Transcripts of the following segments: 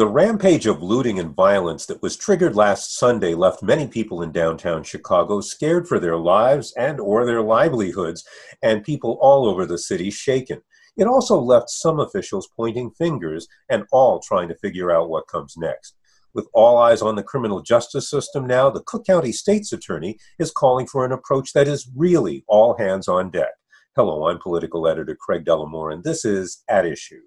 The rampage of looting and violence that was triggered last Sunday left many people in downtown Chicago scared for their lives and or their livelihoods and people all over the city shaken. It also left some officials pointing fingers and all trying to figure out what comes next. With all eyes on the criminal justice system now, the Cook County State's Attorney is calling for an approach that is really all hands on deck. Hello, I'm political editor Craig Dellimore and this is At Issue.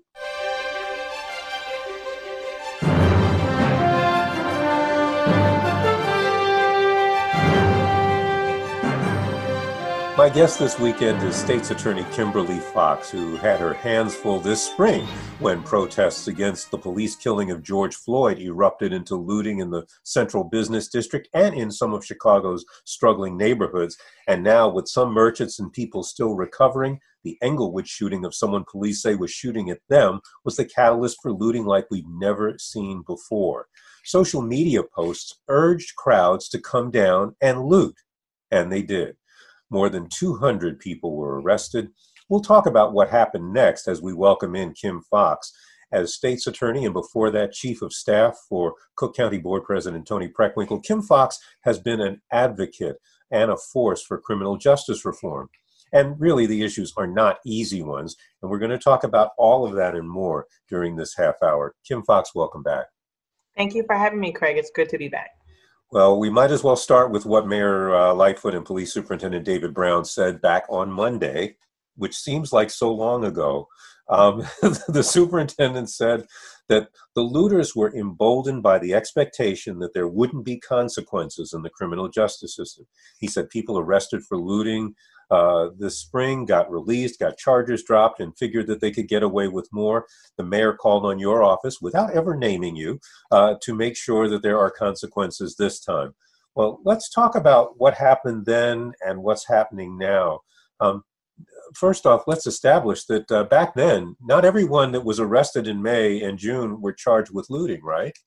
My guest this weekend is State's Attorney Kimberly Foxx, who had her hands full this spring when protests against the police killing of George Floyd erupted into looting in the central business district and in some of Chicago's struggling neighborhoods. And now, with some merchants and people still recovering, the Englewood shooting of someone police say was shooting at them was the catalyst for looting like we've never seen before. Social media posts urged crowds to come down and loot, and they did. More than 200 people were arrested. We'll talk about what happened next as we welcome in Kim Foxx As state's attorney and before that chief of staff for Cook County Board President Toni Preckwinkle, Kim Foxx has been an advocate and a force for criminal justice reform. And really, the issues are not easy ones. And we're going to talk about all of that and more during this half hour. Kim Foxx, welcome back. Thank you for having me, Craig. It's good to be back. Well, we might as well start with what Mayor uh, Lightfoot and Police Superintendent David Brown said back on Monday, which seems like so long ago. Um, the superintendent said that the looters were emboldened by the expectation that there wouldn't be consequences in the criminal justice system. He said people arrested for looting uh, this spring got released, got charges dropped, and figured that they could get away with more. The mayor called on your office without ever naming you uh, to make sure that there are consequences this time. Well, let's talk about what happened then and what's happening now. Um, first off, let's establish that uh, back then, not everyone that was arrested in May and June were charged with looting, right?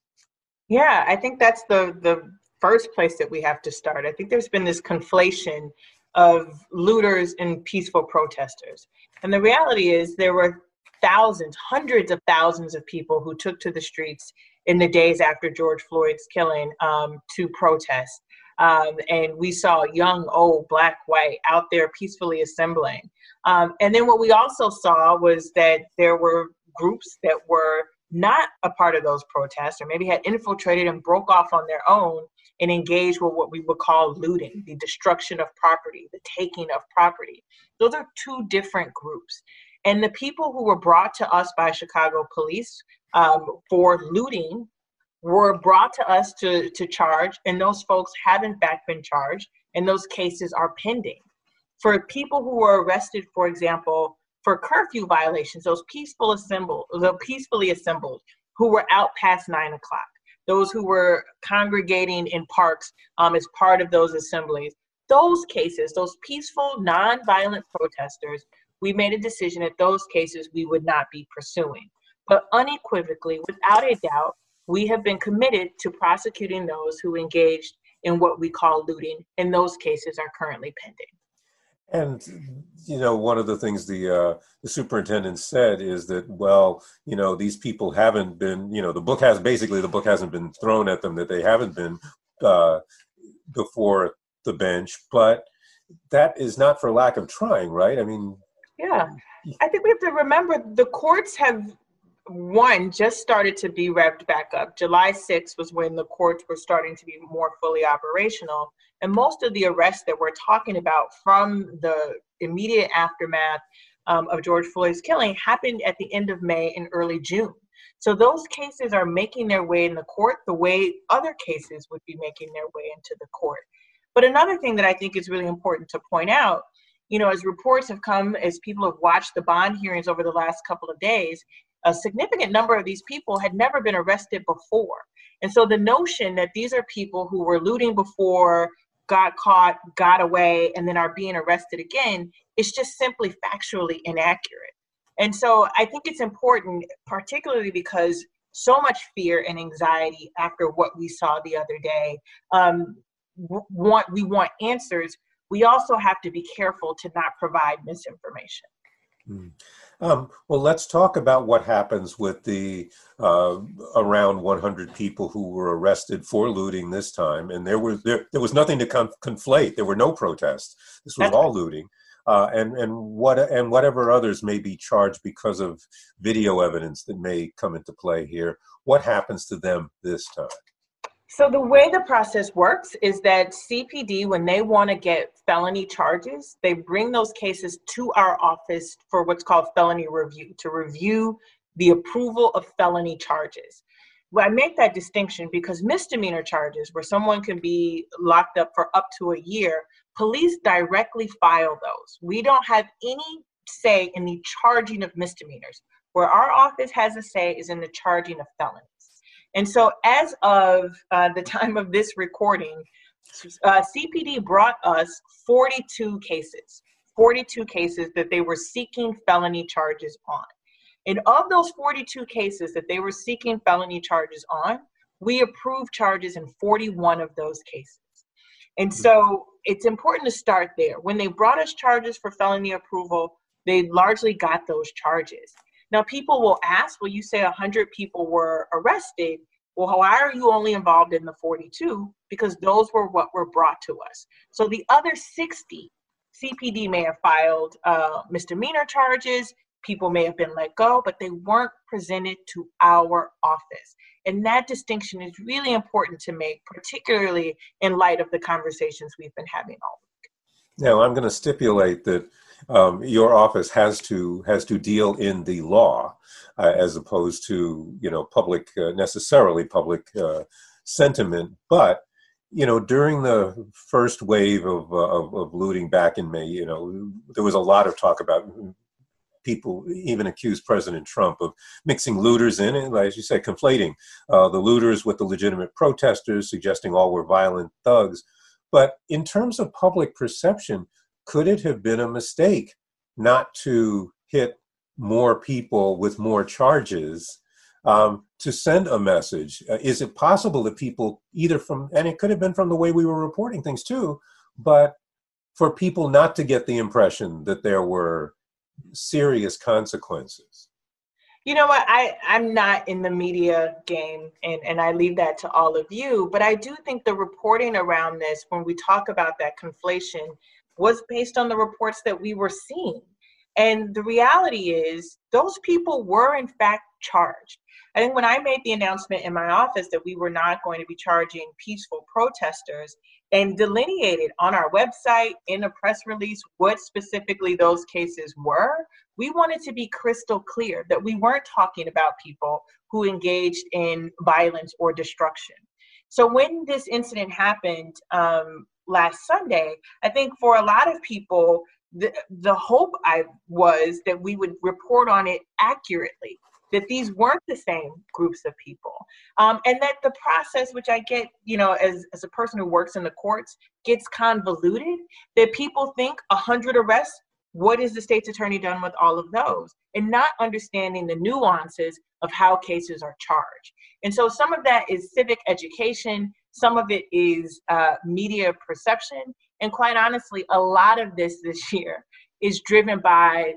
Yeah, I think that's the the first place that we have to start. I think there's been this conflation of looters and peaceful protesters. And the reality is, there were thousands, hundreds of thousands of people who took to the streets in the days after George Floyd's killing um, to protest. Um, and we saw young, old, black, white out there peacefully assembling. Um, and then what we also saw was that there were groups that were not a part of those protests or maybe had infiltrated and broke off on their own and engaged with what we would call looting, the destruction of property, the taking of property. Those are two different groups. And the people who were brought to us by Chicago police um, for looting were brought to us to, to charge, and those folks have in fact been charged, and those cases are pending. For people who were arrested, for example, for curfew violations, those peaceful assembled, the peacefully assembled who were out past nine o'clock, those who were congregating in parks um, as part of those assemblies. Those cases, those peaceful, nonviolent protesters, we made a decision that those cases we would not be pursuing. But unequivocally, without a doubt, we have been committed to prosecuting those who engaged in what we call looting, and those cases are currently pending. And you know, one of the things the uh, the superintendent said is that, well, you know, these people haven't been, you know, the book has basically the book hasn't been thrown at them that they haven't been uh, before the bench, but that is not for lack of trying, right? I mean, yeah, I think we have to remember the courts have one just started to be revved back up. July 6th was when the courts were starting to be more fully operational. And most of the arrests that we're talking about from the immediate aftermath um, of George Floyd's killing happened at the end of May and early June. So those cases are making their way in the court the way other cases would be making their way into the court. But another thing that I think is really important to point out, you know, as reports have come, as people have watched the bond hearings over the last couple of days, a significant number of these people had never been arrested before. And so the notion that these are people who were looting before, got caught, got away, and then are being arrested again is just simply factually inaccurate. And so I think it's important, particularly because so much fear and anxiety after what we saw the other day. Um, want we want answers. We also have to be careful to not provide misinformation. Mm. Um, well, let's talk about what happens with the uh, around 100 people who were arrested for looting this time, and there was there, there was nothing to conflate. There were no protests. This was all looting uh, and and what and whatever others may be charged because of video evidence that may come into play here. What happens to them this time? So the way the process works is that CPD, when they want to get felony charges, they bring those cases to our office for what's called felony review to review the approval of felony charges. Well, I make that distinction because misdemeanor charges, where someone can be locked up for up to a year, police directly file those. We don't have any say in the charging of misdemeanors. Where our office has a say is in the charging of felonies. And so, as of uh, the time of this recording, uh, CPD brought us 42 cases, 42 cases that they were seeking felony charges on. And of those 42 cases that they were seeking felony charges on, we approved charges in 41 of those cases. And so it's important to start there. When they brought us charges for felony approval, they largely got those charges. Now, people will ask, well, you say 100 people were arrested. Well, why are you only involved in the 42? Because those were what were brought to us. So the other 60, CPD may have filed uh, misdemeanor charges, people may have been let go, but they weren't presented to our office. And that distinction is really important to make, particularly in light of the conversations we've been having all week. Now, I'm going to stipulate that um, your office has to has to deal in the law uh, as opposed to you know public uh, necessarily public uh, sentiment, but you know, during the first wave of, uh, of, of looting back in May, you know, there was a lot of talk about people even accused President Trump of mixing looters in, and as you said, conflating uh, the looters with the legitimate protesters, suggesting all were violent thugs. But in terms of public perception, could it have been a mistake not to hit more people with more charges um, to send a message? Uh, is it possible that people, either from, and it could have been from the way we were reporting things too, but for people not to get the impression that there were serious consequences. You know what? I, I'm not in the media game and, and I leave that to all of you, but I do think the reporting around this, when we talk about that conflation, was based on the reports that we were seeing. And the reality is, those people were in fact charged. I think when I made the announcement in my office that we were not going to be charging peaceful protesters, and delineated on our website in a press release what specifically those cases were. We wanted to be crystal clear that we weren't talking about people who engaged in violence or destruction. So when this incident happened um, last Sunday, I think for a lot of people, the, the hope I was that we would report on it accurately that these weren't the same groups of people. Um, and that the process which i get you know as, as a person who works in the courts gets convoluted that people think 100 arrests what is the state's attorney done with all of those? And not understanding the nuances of how cases are charged. And so some of that is civic education some of it is uh, media perception and quite honestly a lot of this this year is driven by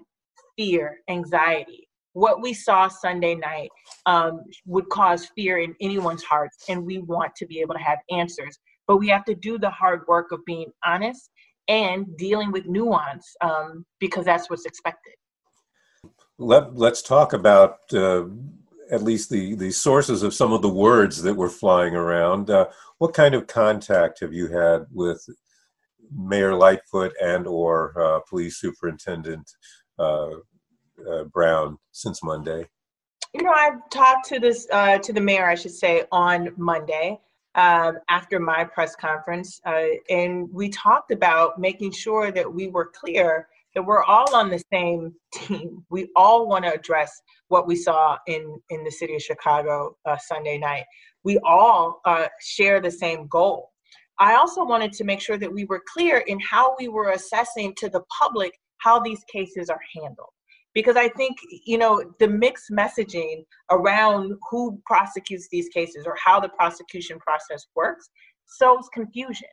fear anxiety what we saw Sunday night um, would cause fear in anyone's hearts, and we want to be able to have answers. But we have to do the hard work of being honest and dealing with nuance um, because that's what's expected. Let, us talk about uh, at least the, the sources of some of the words that were flying around. Uh, what kind of contact have you had with Mayor Lightfoot and or uh, Police Superintendent uh, uh, Brown since Monday? You know, I've talked to this uh, to the mayor, I should say, on Monday um, after my press conference, uh, and we talked about making sure that we were clear that we're all on the same team. We all want to address what we saw in in the city of Chicago uh, Sunday night. We all uh, share the same goal. I also wanted to make sure that we were clear in how we were assessing to the public how these cases are handled because I think you know the mixed messaging around who prosecutes these cases or how the prosecution process works sows confusion.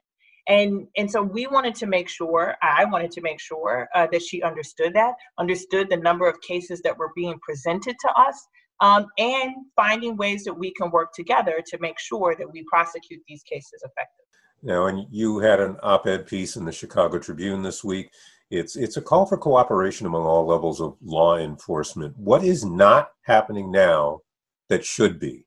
And and so we wanted to make sure, I wanted to make sure uh, that she understood that, understood the number of cases that were being presented to us, um, and finding ways that we can work together to make sure that we prosecute these cases effectively. Now, and you had an op-ed piece in the Chicago Tribune this week it's it's a call for cooperation among all levels of law enforcement. What is not happening now that should be?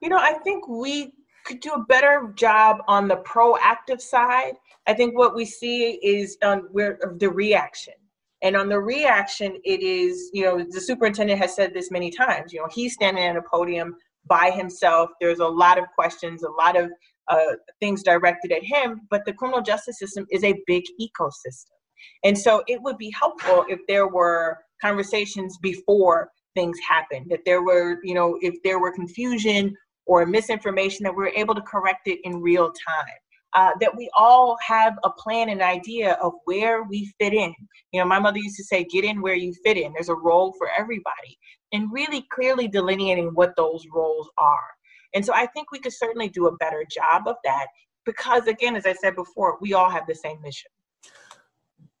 You know, I think we could do a better job on the proactive side. I think what we see is um, where the reaction. And on the reaction, it is, you know, the superintendent has said this many times. You know, he's standing at a podium by himself. There's a lot of questions, a lot of uh, things directed at him, but the criminal justice system is a big ecosystem. And so it would be helpful if there were conversations before things happen, that there were, you know, if there were confusion or misinformation, that we are able to correct it in real time. Uh, that we all have a plan and idea of where we fit in. You know, my mother used to say, get in where you fit in. There's a role for everybody, and really clearly delineating what those roles are. And so I think we could certainly do a better job of that because, again, as I said before, we all have the same mission.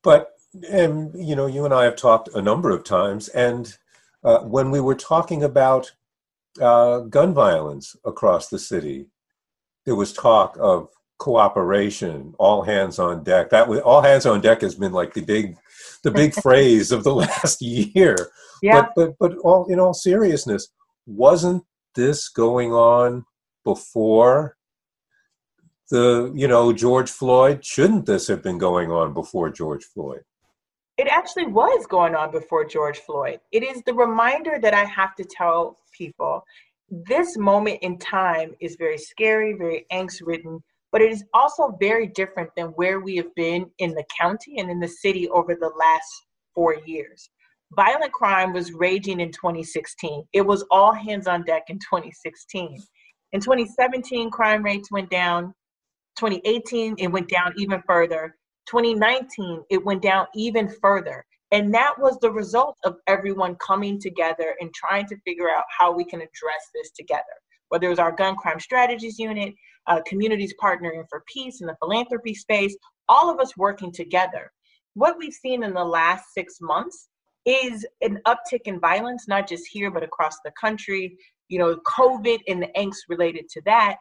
But and you know, you and I have talked a number of times, and uh, when we were talking about uh, gun violence across the city, there was talk of cooperation, all hands on deck. That was, all hands on deck has been like the big, the big phrase of the last year. Yeah. But but but all in all seriousness, wasn't this going on before the you know George Floyd? Shouldn't this have been going on before George Floyd? It actually was going on before George Floyd. It is the reminder that I have to tell people this moment in time is very scary, very angst ridden, but it is also very different than where we have been in the county and in the city over the last four years. Violent crime was raging in 2016. It was all hands on deck in 2016. In 2017, crime rates went down. 2018, it went down even further. 2019, it went down even further. And that was the result of everyone coming together and trying to figure out how we can address this together. Whether it was our gun crime strategies unit, uh, communities partnering for peace in the philanthropy space, all of us working together. What we've seen in the last six months is an uptick in violence, not just here, but across the country. You know, COVID and the angst related to that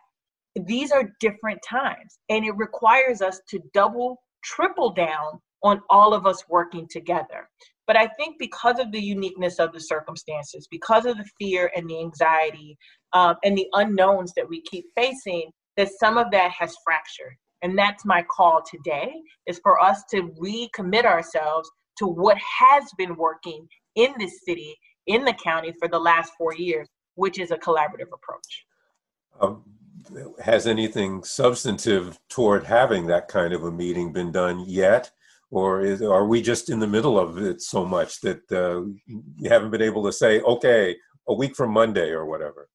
these are different times and it requires us to double triple down on all of us working together. But i think because of the uniqueness of the circumstances because of the fear and the anxiety um, and the unknowns that we keep facing that some of that has fractured. And that's my call today is for us to recommit ourselves to what has been working in this city in the county for the last four years which is a collaborative approach. Um, has anything substantive toward having that kind of a meeting been done yet? Or is, are we just in the middle of it so much that uh, you haven't been able to say, okay, a week from Monday or whatever?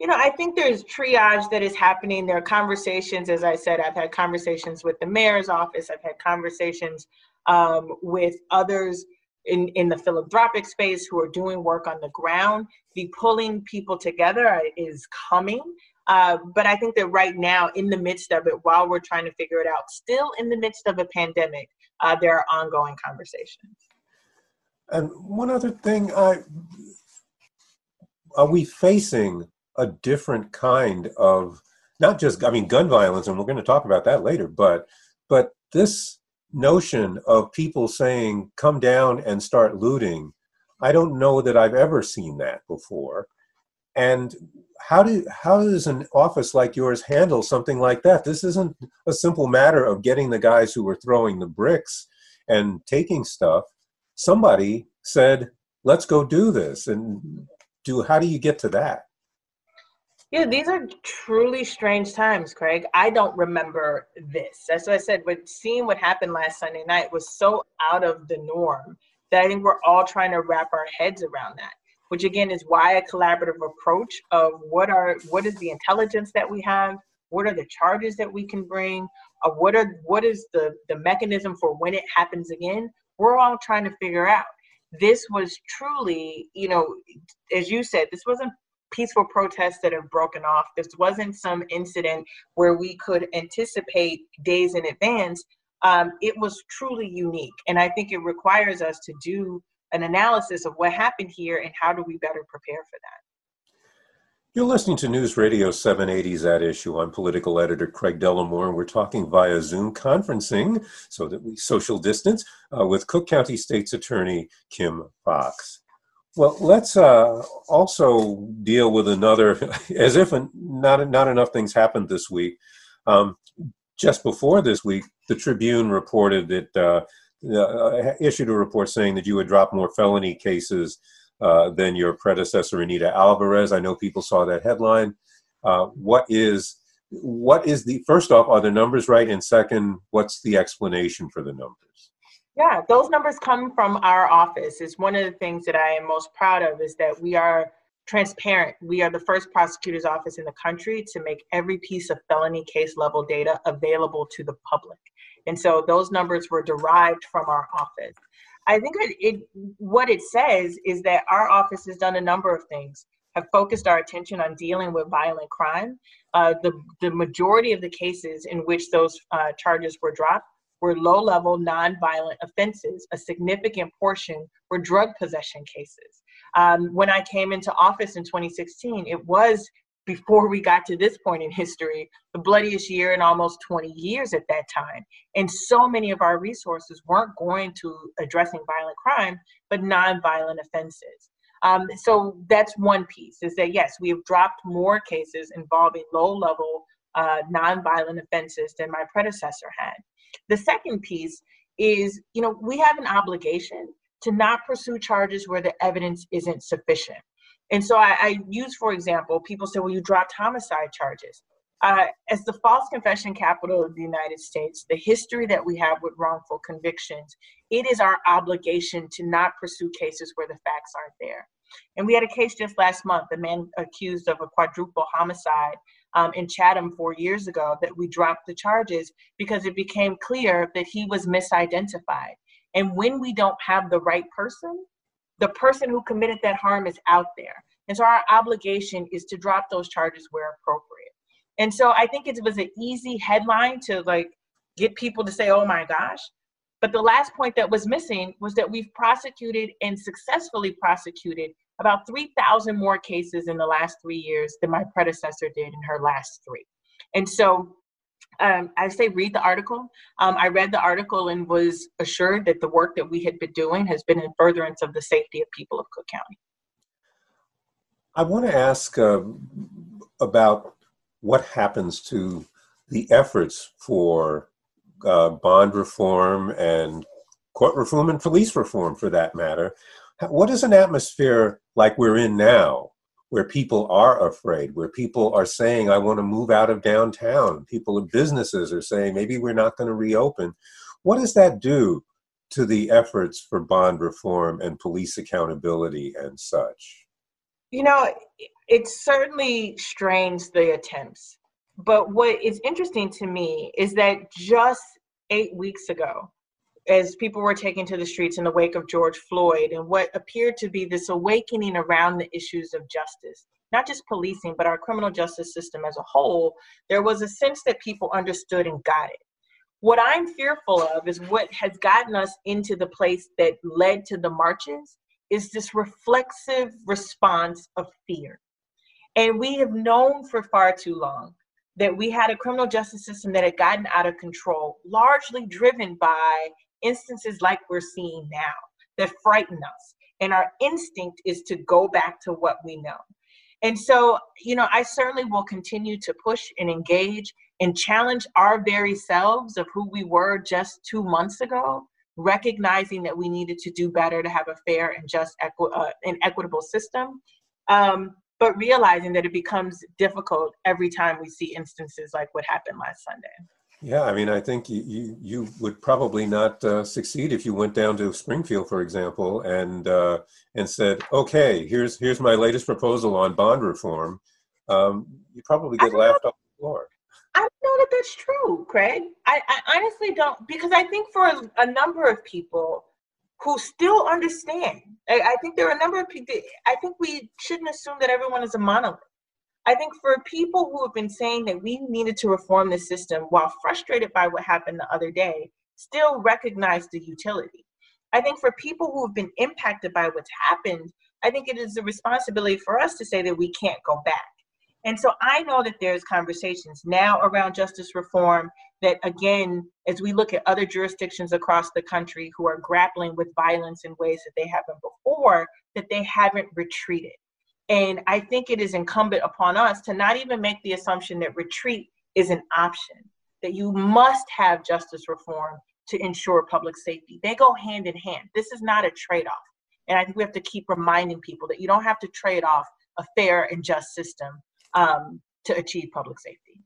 You know, I think there's triage that is happening. There are conversations, as I said, I've had conversations with the mayor's office, I've had conversations um, with others in, in the philanthropic space who are doing work on the ground. The pulling people together is coming. Uh, but I think that right now, in the midst of it, while we're trying to figure it out, still in the midst of a pandemic, uh, there are ongoing conversations. And one other thing, I, are we facing a different kind of not just I mean gun violence, and we're going to talk about that later, but but this notion of people saying come down and start looting, I don't know that I've ever seen that before. and how do how does an office like yours handle something like that? This isn't a simple matter of getting the guys who were throwing the bricks and taking stuff. Somebody said, "Let's go do this," and do. How do you get to that? Yeah, these are truly strange times, Craig. I don't remember this. That's what I said, But seeing what happened last Sunday night was so out of the norm that I think we're all trying to wrap our heads around that which again is why a collaborative approach of what are what is the intelligence that we have what are the charges that we can bring uh, what are what is the the mechanism for when it happens again we're all trying to figure out. This was truly you know as you said this wasn't peaceful protests that have broken off. This wasn't some incident where we could anticipate days in advance. Um, it was truly unique and i think it requires us to do an analysis of what happened here and how do we better prepare for that. You're listening to News Radio 780's At Issue. I'm political editor Craig Dellimore, and we're talking via Zoom conferencing so that we social distance uh, with Cook County State's Attorney Kim Foxx. Well, let's uh, also deal with another, as if not, not enough things happened this week. Um, just before this week, the Tribune reported that uh, uh, issued a report saying that you would drop more felony cases uh, than your predecessor, Anita Alvarez. I know people saw that headline. Uh, what is what is the first off? Are the numbers right? And second, what's the explanation for the numbers? Yeah, those numbers come from our office. It's one of the things that I am most proud of is that we are transparent. We are the first prosecutor's office in the country to make every piece of felony case level data available to the public. And so those numbers were derived from our office. I think it, it, what it says is that our office has done a number of things, have focused our attention on dealing with violent crime. Uh, the, the majority of the cases in which those uh, charges were dropped were low level nonviolent offenses. A significant portion were drug possession cases. Um, when I came into office in 2016, it was before we got to this point in history, the bloodiest year in almost 20 years at that time. And so many of our resources weren't going to addressing violent crime, but nonviolent offenses. Um, so that's one piece is that yes, we have dropped more cases involving low level uh, nonviolent offenses than my predecessor had. The second piece is, you know, we have an obligation to not pursue charges where the evidence isn't sufficient. And so I, I use, for example, people say, well, you dropped homicide charges. Uh, as the false confession capital of the United States, the history that we have with wrongful convictions, it is our obligation to not pursue cases where the facts aren't there. And we had a case just last month, a man accused of a quadruple homicide um, in Chatham four years ago, that we dropped the charges because it became clear that he was misidentified. And when we don't have the right person, the person who committed that harm is out there. And so our obligation is to drop those charges where appropriate. And so I think it was an easy headline to like get people to say, oh my gosh. But the last point that was missing was that we've prosecuted and successfully prosecuted about 3,000 more cases in the last three years than my predecessor did in her last three. And so um, I say read the article. Um, I read the article and was assured that the work that we had been doing has been in furtherance of the safety of people of Cook County. I want to ask uh, about what happens to the efforts for uh, bond reform and court reform and police reform, for that matter. What is an atmosphere like we're in now where people are afraid, where people are saying, I want to move out of downtown. People of businesses are saying, maybe we're not going to reopen. What does that do to the efforts for bond reform and police accountability and such? You know, it certainly strains the attempts. But what is interesting to me is that just eight weeks ago, as people were taken to the streets in the wake of George Floyd and what appeared to be this awakening around the issues of justice, not just policing, but our criminal justice system as a whole, there was a sense that people understood and got it. What I'm fearful of is what has gotten us into the place that led to the marches is this reflexive response of fear. And we have known for far too long that we had a criminal justice system that had gotten out of control, largely driven by instances like we're seeing now that frighten us. And our instinct is to go back to what we know. And so, you know, I certainly will continue to push and engage and challenge our very selves of who we were just two months ago, recognizing that we needed to do better to have a fair and just equi- uh, and equitable system. Um, but realizing that it becomes difficult every time we see instances like what happened last Sunday. Yeah, I mean, I think you, you, you would probably not uh, succeed if you went down to Springfield, for example, and uh, and said, "Okay, here's here's my latest proposal on bond reform." Um, you probably get laughed off the floor. I don't know that that's true, Craig. I, I honestly don't because I think for a, a number of people who still understand, I, I think there are a number of people. I think we shouldn't assume that everyone is a monolith. I think for people who have been saying that we needed to reform the system while frustrated by what happened the other day, still recognize the utility. I think for people who have been impacted by what's happened, I think it is a responsibility for us to say that we can't go back. And so I know that there's conversations now around justice reform that, again, as we look at other jurisdictions across the country who are grappling with violence in ways that they haven't before, that they haven't retreated. And I think it is incumbent upon us to not even make the assumption that retreat is an option, that you must have justice reform to ensure public safety. They go hand in hand. This is not a trade off. And I think we have to keep reminding people that you don't have to trade off a fair and just system um, to achieve public safety.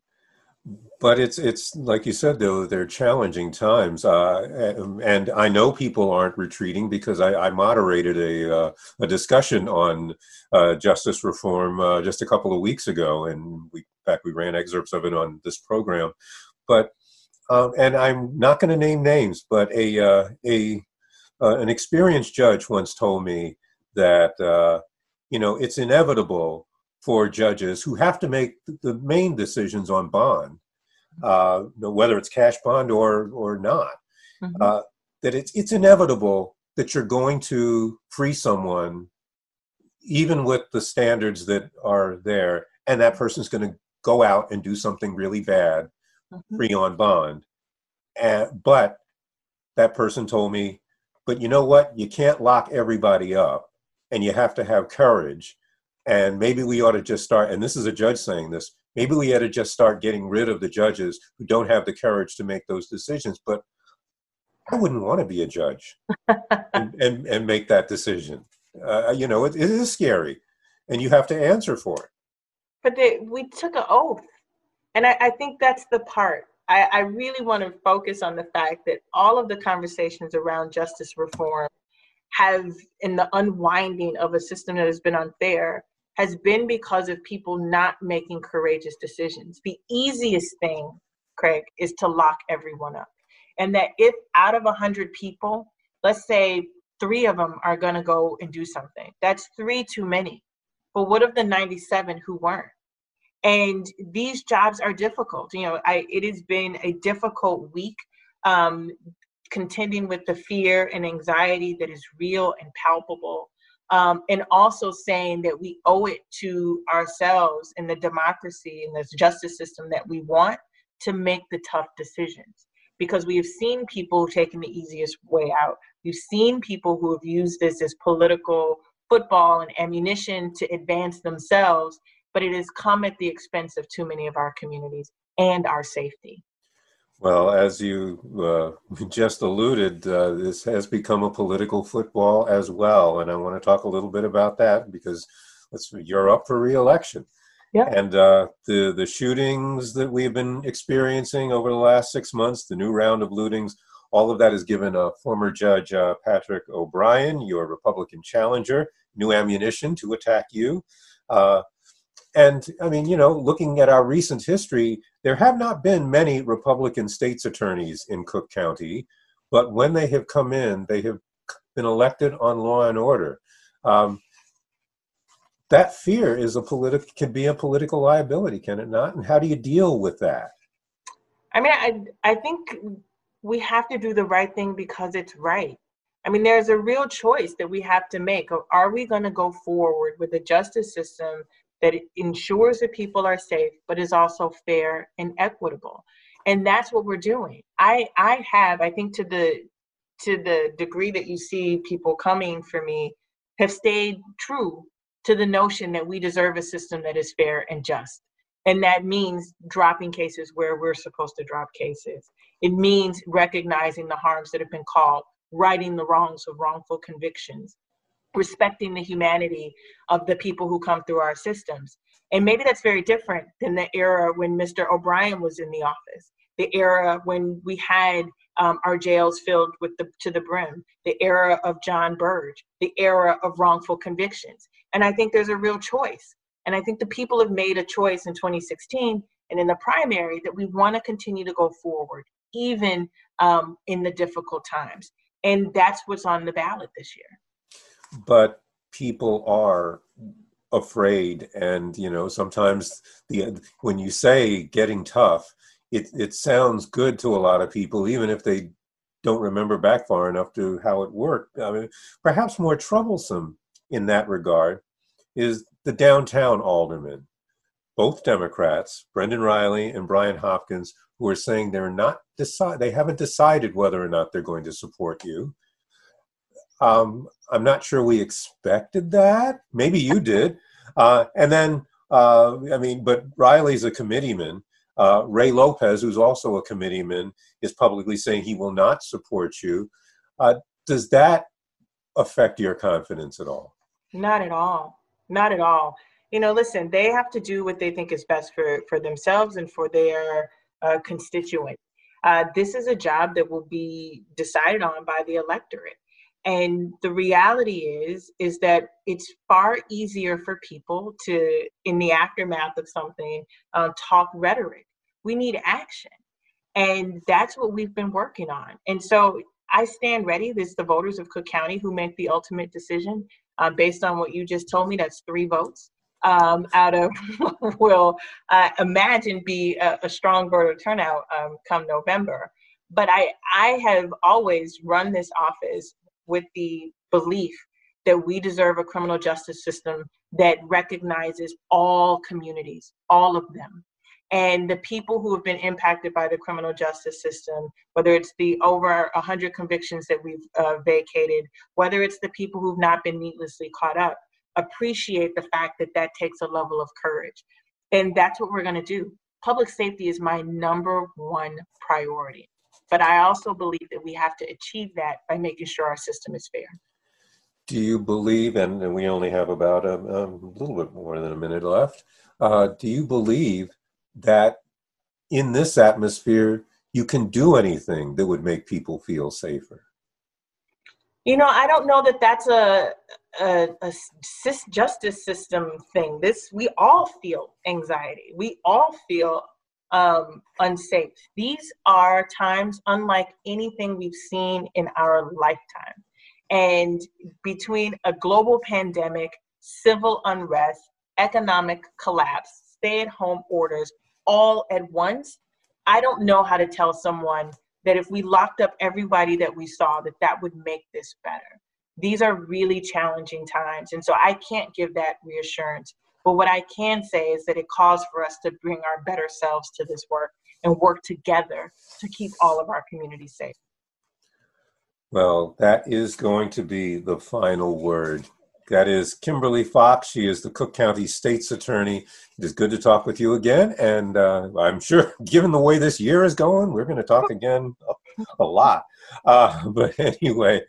But it's it's like you said though they're challenging times, uh, and I know people aren't retreating because I, I moderated a uh, a discussion on uh, justice reform uh, just a couple of weeks ago, and we in fact we ran excerpts of it on this program. But um, and I'm not going to name names, but a uh, a uh, an experienced judge once told me that you know it's inevitable for judges who have to make the main decisions on bond, uh, whether it's cash bond or or not. Mm-hmm. Uh, that it's it's inevitable that you're going to free someone, even with the standards that are there, and that person's going to go out and do something really bad, mm-hmm. free on bond. And, but that person told me, but you know what? You can't lock everybody up, and you have to have courage and maybe we ought to just start, and this is a judge saying this, maybe we ought to just start getting rid of the judges who don't have the courage to make those decisions. But I wouldn't want to be a judge and, and, and, make that decision. Uh, you know, it, it is scary, and you have to answer for it. But they, we took an oath. And I, I think that's the part. I, I really want to focus on the fact that all of the conversations around justice reform have, in the unwinding of a system that has been unfair, has been because of people not making courageous decisions. The easiest thing, Craig, is to lock everyone up. And that if out of 100 people, let's say three of them are going to go and do something, that's three too many. But what of the 97 who weren't? And these jobs are difficult. You know, I, it has been a difficult week um, contending with the fear and anxiety that is real and palpable um, and also saying that we owe it to ourselves and the democracy and the justice system that we want to make the tough decisions. Because we have seen people taking the easiest way out. We've seen people who have used this as political football and ammunition to advance themselves but it has come at the expense of too many of our communities and our safety well, as you uh, just alluded, uh, this has become a political football as well, and I want to talk a little bit about that because you're up for reelection. Yeah. And uh, the the shootings that we've been experiencing over the last six months, the new round of lootings, all of that has given a former judge uh, Patrick O'Brien, your Republican challenger, new ammunition to attack you. Uh, and I mean, you know, looking at our recent history, there have not been many Republican state's attorneys in Cook County, but when they have come in, they have been elected on law and order. Um, that fear is a political can be a political liability, can it not? And how do you deal with that? I mean, I I think we have to do the right thing because it's right. I mean, there's a real choice that we have to make are we going to go forward with a justice system that ensures that people are safe, but is also fair and equitable. And that's what we're doing. I I have, I think to the to the degree that you see people coming for me, have stayed true to the notion that we deserve a system that is fair and just. And that means dropping cases where we're supposed to drop cases. It means recognizing the harms that have been called, righting the wrongs of wrongful convictions, respecting the humanity of the people who come through our systems. And maybe that's very different than the era when Mr. O'Brien was in the office, the era when we had um, our jails filled with the to the brim, the era of John Burge, the era of wrongful convictions. And I think there's a real choice. And I think the people have made a choice in 2016 and in the primary that we want to continue to go forward, even um, in the difficult times. And that's what's on the ballot this year. But people are afraid. And you know sometimes the when you say getting tough it it sounds good to a lot of people even if they don't remember back far enough to how it worked. I mean perhaps more troublesome in that regard is the downtown aldermen. Both democrats Brendan Reilly and brian hopkins who are saying they're not decide they haven't decided whether or not they're going to support you um, I'm not sure we expected that. Maybe you did. Uh, and then, uh, I mean, but Reilly's a committeeman. Uh, Ray Lopez, who's also a committeeman, is publicly saying he will not support you. Uh, does that affect your confidence at all? Not at all. Not at all. You know, listen, they have to do what they think is best for, for themselves and for their uh, constituents. Uh, this is a job that will be decided on by the electorate and the reality is is that it's far easier for people to in the aftermath of something uh, talk rhetoric. We need action. And that's what we've been working on. And so i stand ready. There's the voters of cook county who make the ultimate decision uh, based on what you just told me. That's three votes. Um, out of will uh, imagine be a, a, strong voter turnout um, come november. But I, I have always run this office with the belief that we deserve a criminal justice system that recognizes all communities, all of them. And the people who have been impacted by the criminal justice system, whether it's the over 100 convictions that we've uh, vacated, whether it's the people who've not been needlessly caught up, appreciate the fact that that takes a level of courage. And that's what we're going to do. Public safety is my number one priority. But I also believe that we have to achieve that by making sure our system is fair. Do you believe, and, and we only have about a, a, little bit more than a minute left, uh, do you believe that in this atmosphere you can do anything that would make people feel safer? You know, I don't know that that's a, a, a justice system thing. This we all feel anxiety. We all feel um, unsafe. These are times unlike anything we've seen in our lifetime. And between a global pandemic, civil unrest, economic collapse, stay at home orders all at once, I don't know how to tell someone that if we locked up everybody that we saw, that that would make this better. These are really challenging times. And so I can't give that reassurance. But what I can say is that it calls for us to bring our better selves to this work and work together to keep all of our communities safe. Well, that is going to be the final word. That is Kimberly Foxx. She is the Cook County State's Attorney. It is good to talk with you again. And uh, I'm sure, given the way this year is going, we're going to talk again a, lot. Uh, but anyway,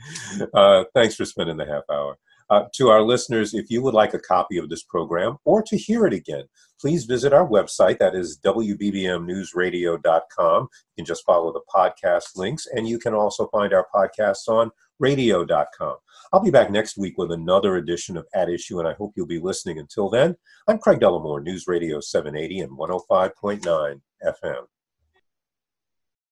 uh, thanks for spending the half hour. Uh, to our listeners, if you would like a copy of this program or to hear it again, please visit our website. That is WBBMNewsRadio.com. You can just follow the podcast links, and you can also find our podcasts on radio.com. I'll be back next week with another edition of At Issue, and I hope you'll be listening. Until then, I'm Craig Dellimore, News Radio 780 and 105.9 FM.